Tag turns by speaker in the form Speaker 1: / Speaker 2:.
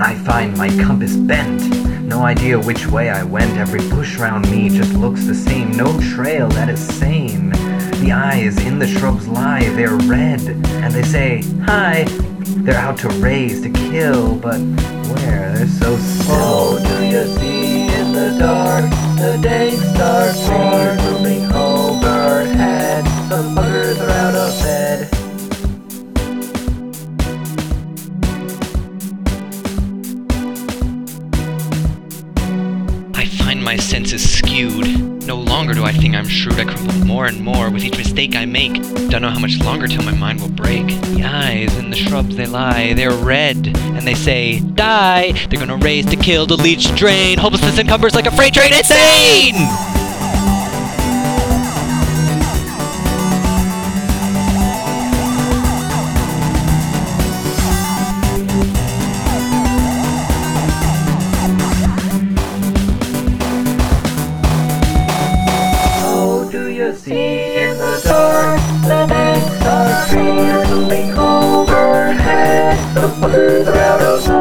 Speaker 1: I find my compass bent. No idea which way I went. Every bush round me just looks the same. No trail that is sane. The eyes in the shrubs lie, they're red. And they say, Hi. They're out to raze, to kill, but where? They're so still. Oh,
Speaker 2: do you see in the dark the dank star
Speaker 1: my senses skewed. No longer do I think I'm shrewd. I crumble more and more with each mistake I make. Don't know how much longer till my mind will break. The eyes in the shrubs they lie, they're red, and they say, Die! They're gonna raze to kill, to leech, drain. Hopelessness encumbers like a freight train, insane!
Speaker 2: to see in the dark. The necks are trees looming overhead. The birds are out of sight.